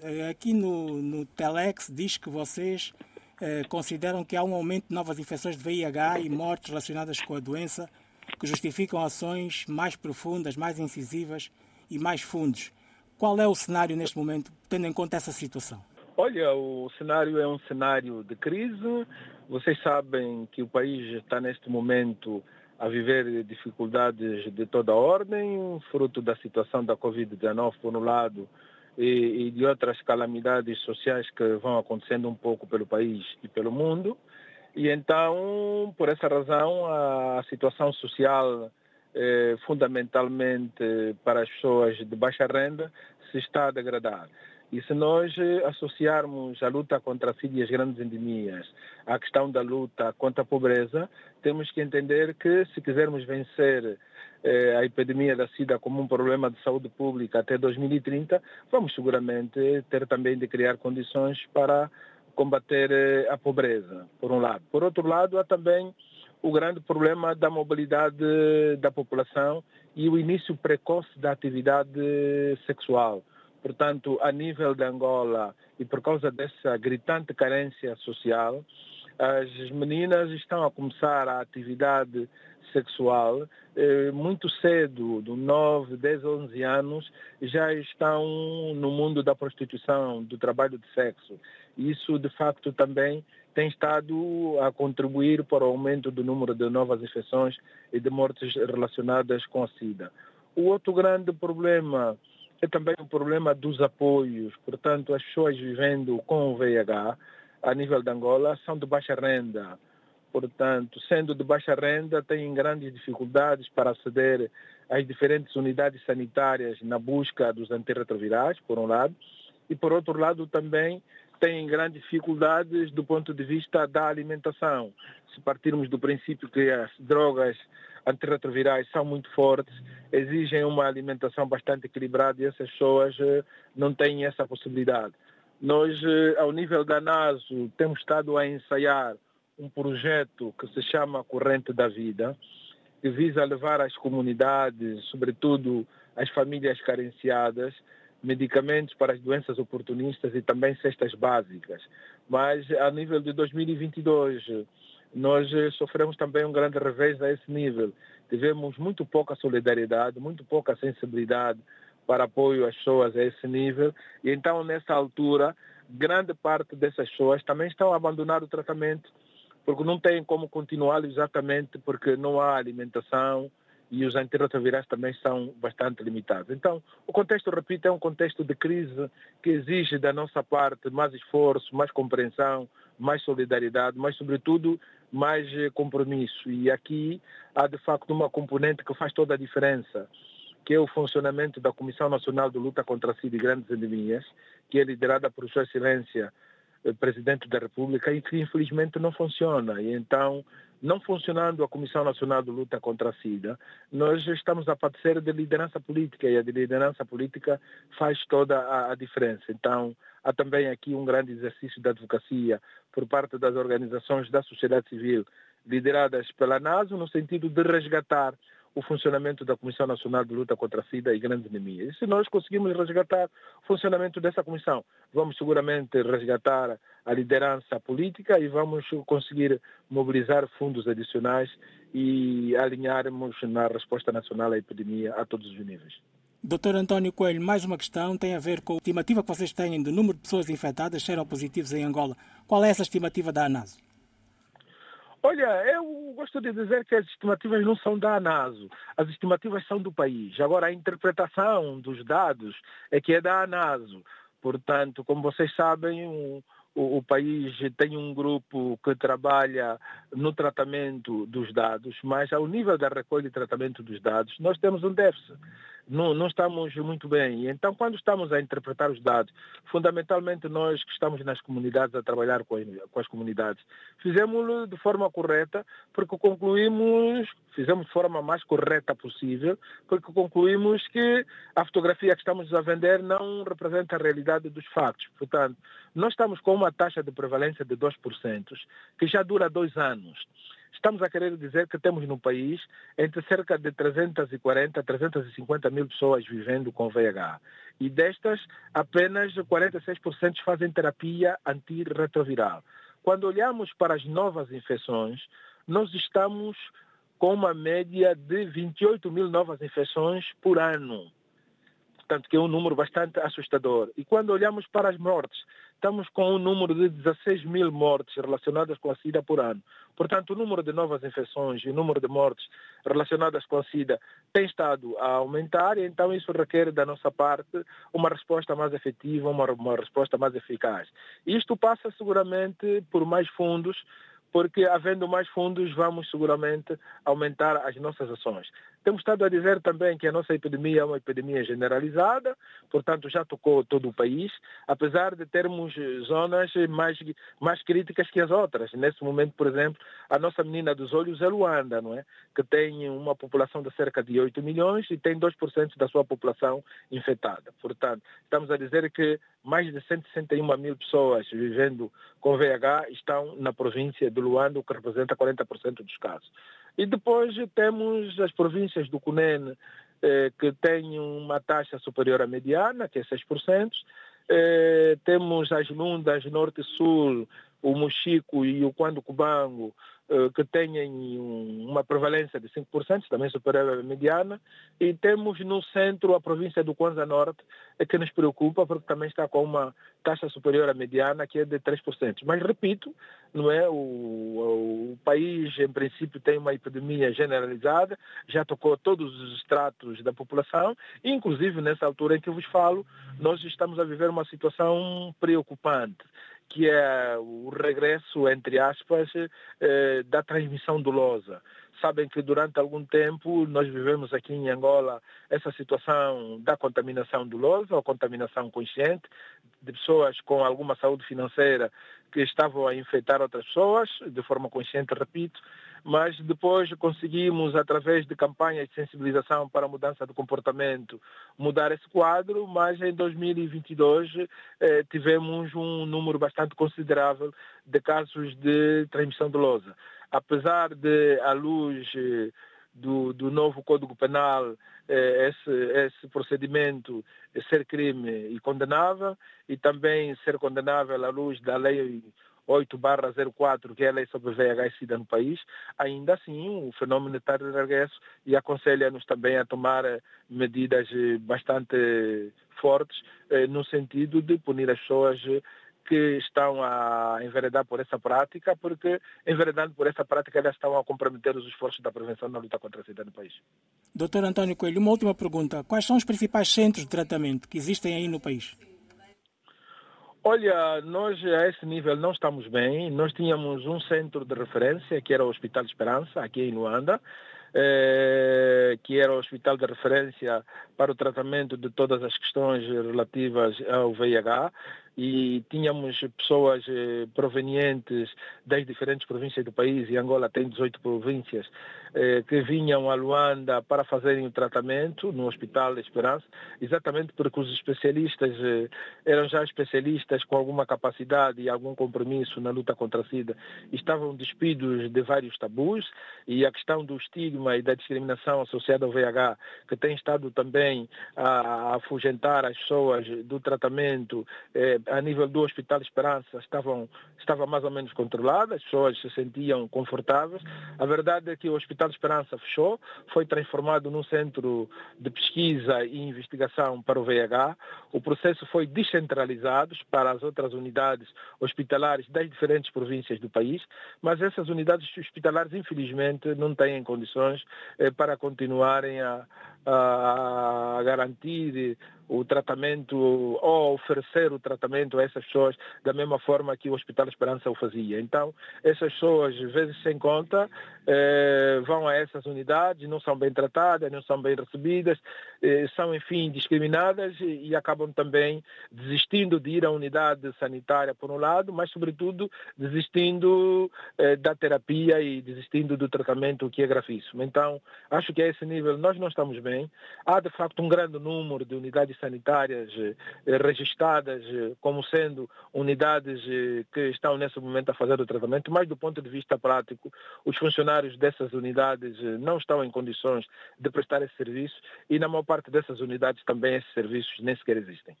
Eh, aqui no, no Telex diz que vocês eh, consideram que há um aumento de novas infecções de VIH e mortes relacionadas com a doença que justificam ações mais profundas, mais incisivas e mais fundos. Qual é o cenário neste momento, tendo em conta essa situação? Olha, o cenário é um cenário de crise. Vocês sabem que o país está neste momento a viver dificuldades de toda ordem, fruto da situação da Covid-19, por um lado, e, e, de outras calamidades sociais que vão acontecendo um pouco pelo país e pelo mundo. E então, por essa razão, a situação social, eh, fundamentalmente para as pessoas de baixa renda, se está a degradar. E se nós eh, associarmos a luta contra a fome e as grandes endemias à questão da luta contra a pobreza, temos que entender que se quisermos vencer a epidemia da SIDA como um problema de saúde pública até 2030, vamos seguramente ter também de criar condições para combater eh, a pobreza, por um lado. Por outro lado, há também o grande problema da mobilidade da população e o início precoce da atividade sexual. Portanto, a nível de Angola, e por causa dessa gritante carência social, as meninas estão a começar a atividade sexual eh, muito cedo, de 9, 10, 11 anos, já estão no mundo da prostituição, do trabalho de sexo. Isso, de facto, também tem estado a contribuir para o aumento do número de novas infecções e de mortes relacionadas com a SIDA. O outro grande problema é também o problema dos apoios. Portanto, as pessoas vivendo com o VIH a nível de Angola são de baixa renda. Portanto, sendo de baixa renda, têm grandes dificuldades para aceder às diferentes unidades sanitárias na busca dos antirretrovirais, por um lado, e por outro lado também têm grandes dificuldades do ponto de vista da alimentação. Se partirmos do princípio que as drogas antirretrovirais são muito fortes, exigem uma alimentação bastante equilibrada e essas pessoas eh, não têm essa possibilidade. Nós, eh, ao nível da NASO, temos estado a ensaiar um projeto que se chama Corrente da Vida, que visa levar às comunidades, sobretudo às famílias carenciadas, medicamentos para as doenças oportunistas e também cestas básicas. Mas a nível de 2022, nós sofremos também um grande revés a esse nível. Tivemos muito pouca solidariedade, muito pouca sensibilidade para apoio às pessoas a esse nível. E então, nessa altura, grande parte dessas pessoas também estão a abandonar o tratamento porque não têm como continuar exatamente porque não há alimentação, e os antirretrovirais também são bastante limitados. Então, o contexto, repito, é um contexto de crise que exige da nossa parte mais esforço, mais compreensão, mais solidariedade, mas, sobretudo, mais eh, compromisso. E aqui há, de facto, uma componente que faz toda a diferença, que é o funcionamento da Comissão Nacional de Luta contra a SIDA e Grandes Endemias, que é liderada por Sua Excelência, eh, Presidente da República, e que, infelizmente, não funciona. E, então, não funcionando a Comissão Nacional de Luta contra a SIDA, nós estamos a padecer de liderança política e a liderança política faz toda a, a diferença. Então, há também aqui um grande exercício de advocacia por parte das organizações da sociedade civil lideradas pela NASO no sentido de resgatar o funcionamento da Comissão Nacional de Luta contra a SIDA e grandes anemias. E se nós conseguimos resgatar o funcionamento dessa comissão, vamos seguramente resgatar a liderança política e vamos conseguir mobilizar fundos adicionais e alinharmos na resposta nacional à epidemia a todos os níveis. Doutor António Coelho, mais uma questão tem a ver com a estimativa que vocês têm do número de pessoas infectadas seropositivas em Angola. Qual é essa estimativa da ANASO? Olha, eu gosto de dizer que as estimativas não são da ANASO, as estimativas são do país. Agora, a interpretação dos dados é que é da ANASO. Portanto, como vocês sabem, o, o, país tem um grupo que trabalha no tratamento dos dados, mas ao nível da recolha e tratamento dos dados, nós temos um déficit não, não estamos muito bem. Então, quando estamos a interpretar os dados, fundamentalmente nós que estamos nas comunidades a trabalhar com, com as comunidades, fizemos de forma correta, porque concluímos, fizemos de forma mais correta possível, porque concluímos que a fotografia que estamos a vender não representa a realidade dos factos. Portanto, nós estamos com uma taxa de prevalência de 2%, que já dura dois anos. Estamos a querer dizer que temos no país entre cerca de 340 a 350 mil pessoas vivendo com VIH. E destas, apenas 46% fazem terapia antirretroviral. Quando olhamos para as novas infecções, nós estamos com uma média de 28 mil novas infecções por ano portanto, que é um número bastante assustador. E quando olhamos para as mortes, estamos com um número de 16 mil mortes relacionadas com a SIDA por ano. Portanto, o número de novas infecções e o número de mortes relacionadas com a SIDA tem estado a aumentar e então isso requer da nossa parte uma resposta mais efetiva, uma, uma resposta mais eficaz. Isto passa seguramente por mais fundos porque havendo mais fundos vamos seguramente aumentar as nossas ações. Temos estado a dizer também que a nossa epidemia é uma epidemia generalizada, portanto já tocou todo o país, apesar de termos zonas mais, mais críticas que as outras. Nesse momento, por exemplo, a nossa menina dos olhos é Luanda, não é? que tem uma população de cerca de 8 milhões e tem 2% da sua população infectada. Portanto, estamos a dizer que mais de 161 mil pessoas vivendo com VIH estão na província de Luanda, o que representa 40% dos casos. E depois temos as províncias do Cunene, eh, que têm uma taxa superior à mediana, que é 6%. Eh, temos as Lundas Norte e Sul, o Mochico e o Quando Cubango, que têm uma prevalência de 5%, também superior à mediana, e temos no centro a província do Kwanza Norte, eh, que nos preocupa, porque também está com uma taxa superior à mediana, que é de 3%. Mas, repito, não é o, o país, em princípio, tem uma epidemia generalizada, já tocou todos os estratos da população, inclusive nessa altura em que eu vos falo, nós estamos a viver uma situação preocupante que é o regresso, entre aspas, eh, da transmissão dolosa. Sabem que durante algum tempo nós vivemos aqui em Angola essa situação da contaminação dolosa ou contaminação consciente, de pessoas com alguma saúde financeira que estavam a infectar outras pessoas, de forma consciente, repito, mas depois conseguimos, através de campanhas de sensibilização para a mudança de comportamento, mudar esse quadro, mas em 2022 eh, tivemos um número bastante considerável de casos de transmissão dolosa. Apesar de, à luz eh, do, do, novo Código Penal, eh, esse, esse procedimento ser crime e condenável, e também ser condenável à luz da lei 8 04, que é a lei sobre VIH e SIDA no país, ainda assim o fenômeno está de regresso e aconselha-nos também a tomar eh, medidas eh, bastante fortes eh, no sentido de punir as pessoas que estão a enveredar por essa prática, porque enveredando por essa prática elas estão a comprometer os esforços da prevenção na luta contra a SIDA no país. Doutor António Coelho, uma última pergunta. Quais são os principais centros de tratamento que existem aí no país? Olha, nós a esse nível não estamos bem. Nós tínhamos um centro de referência, que era o Hospital Esperança, aqui em Luanda, eh, que era o hospital de referência para o tratamento de todas as questões relativas ao VIH e tínhamos pessoas eh, provenientes das diferentes províncias do país, e Angola tem 18 províncias, eh, que vinham a Luanda para fazerem o tratamento no Hospital Esperança, exatamente porque os especialistas eh, eram já especialistas com alguma capacidade e algum compromisso na luta contra a SIDA, estavam despidos de vários tabus, e a questão do estigma e da discriminação associada ao VIH, que tem estado também a afugentar as pessoas do tratamento, a nível do Hospital Esperança estavam estava mais ou menos controlada, as pessoas se sentiam confortáveis. A verdade é que o Hospital Esperança fechou, foi transformado num centro de pesquisa e investigação para o VIH. O processo foi descentralizado para as outras unidades hospitalares das diferentes províncias do país, mas essas unidades hospitalares, infelizmente, não têm condições eh, para continuarem a, a garantir o tratamento ou oferecer o tratamento a essas pessoas da mesma forma que o Hospital Esperança o fazia. Então, essas pessoas, vezes sem conta, eh, vão a essas unidades, não são bem tratadas, não são bem recebidas, eh, são, enfim, discriminadas e, e, acabam também desistindo de ir à unidade sanitária, por um lado, mas, sobretudo, desistindo eh, da terapia e desistindo do tratamento, que é gravíssimo. Então, acho que a esse nível nós não estamos bem. Há, de facto, um grande número de unidades sanitárias registradas como sendo unidades que estão nesse momento a fazer o tratamento, mas do ponto de vista prático, os funcionários dessas unidades não estão em condições de prestar esse serviço e na maior parte dessas unidades também esses serviços nem sequer existem.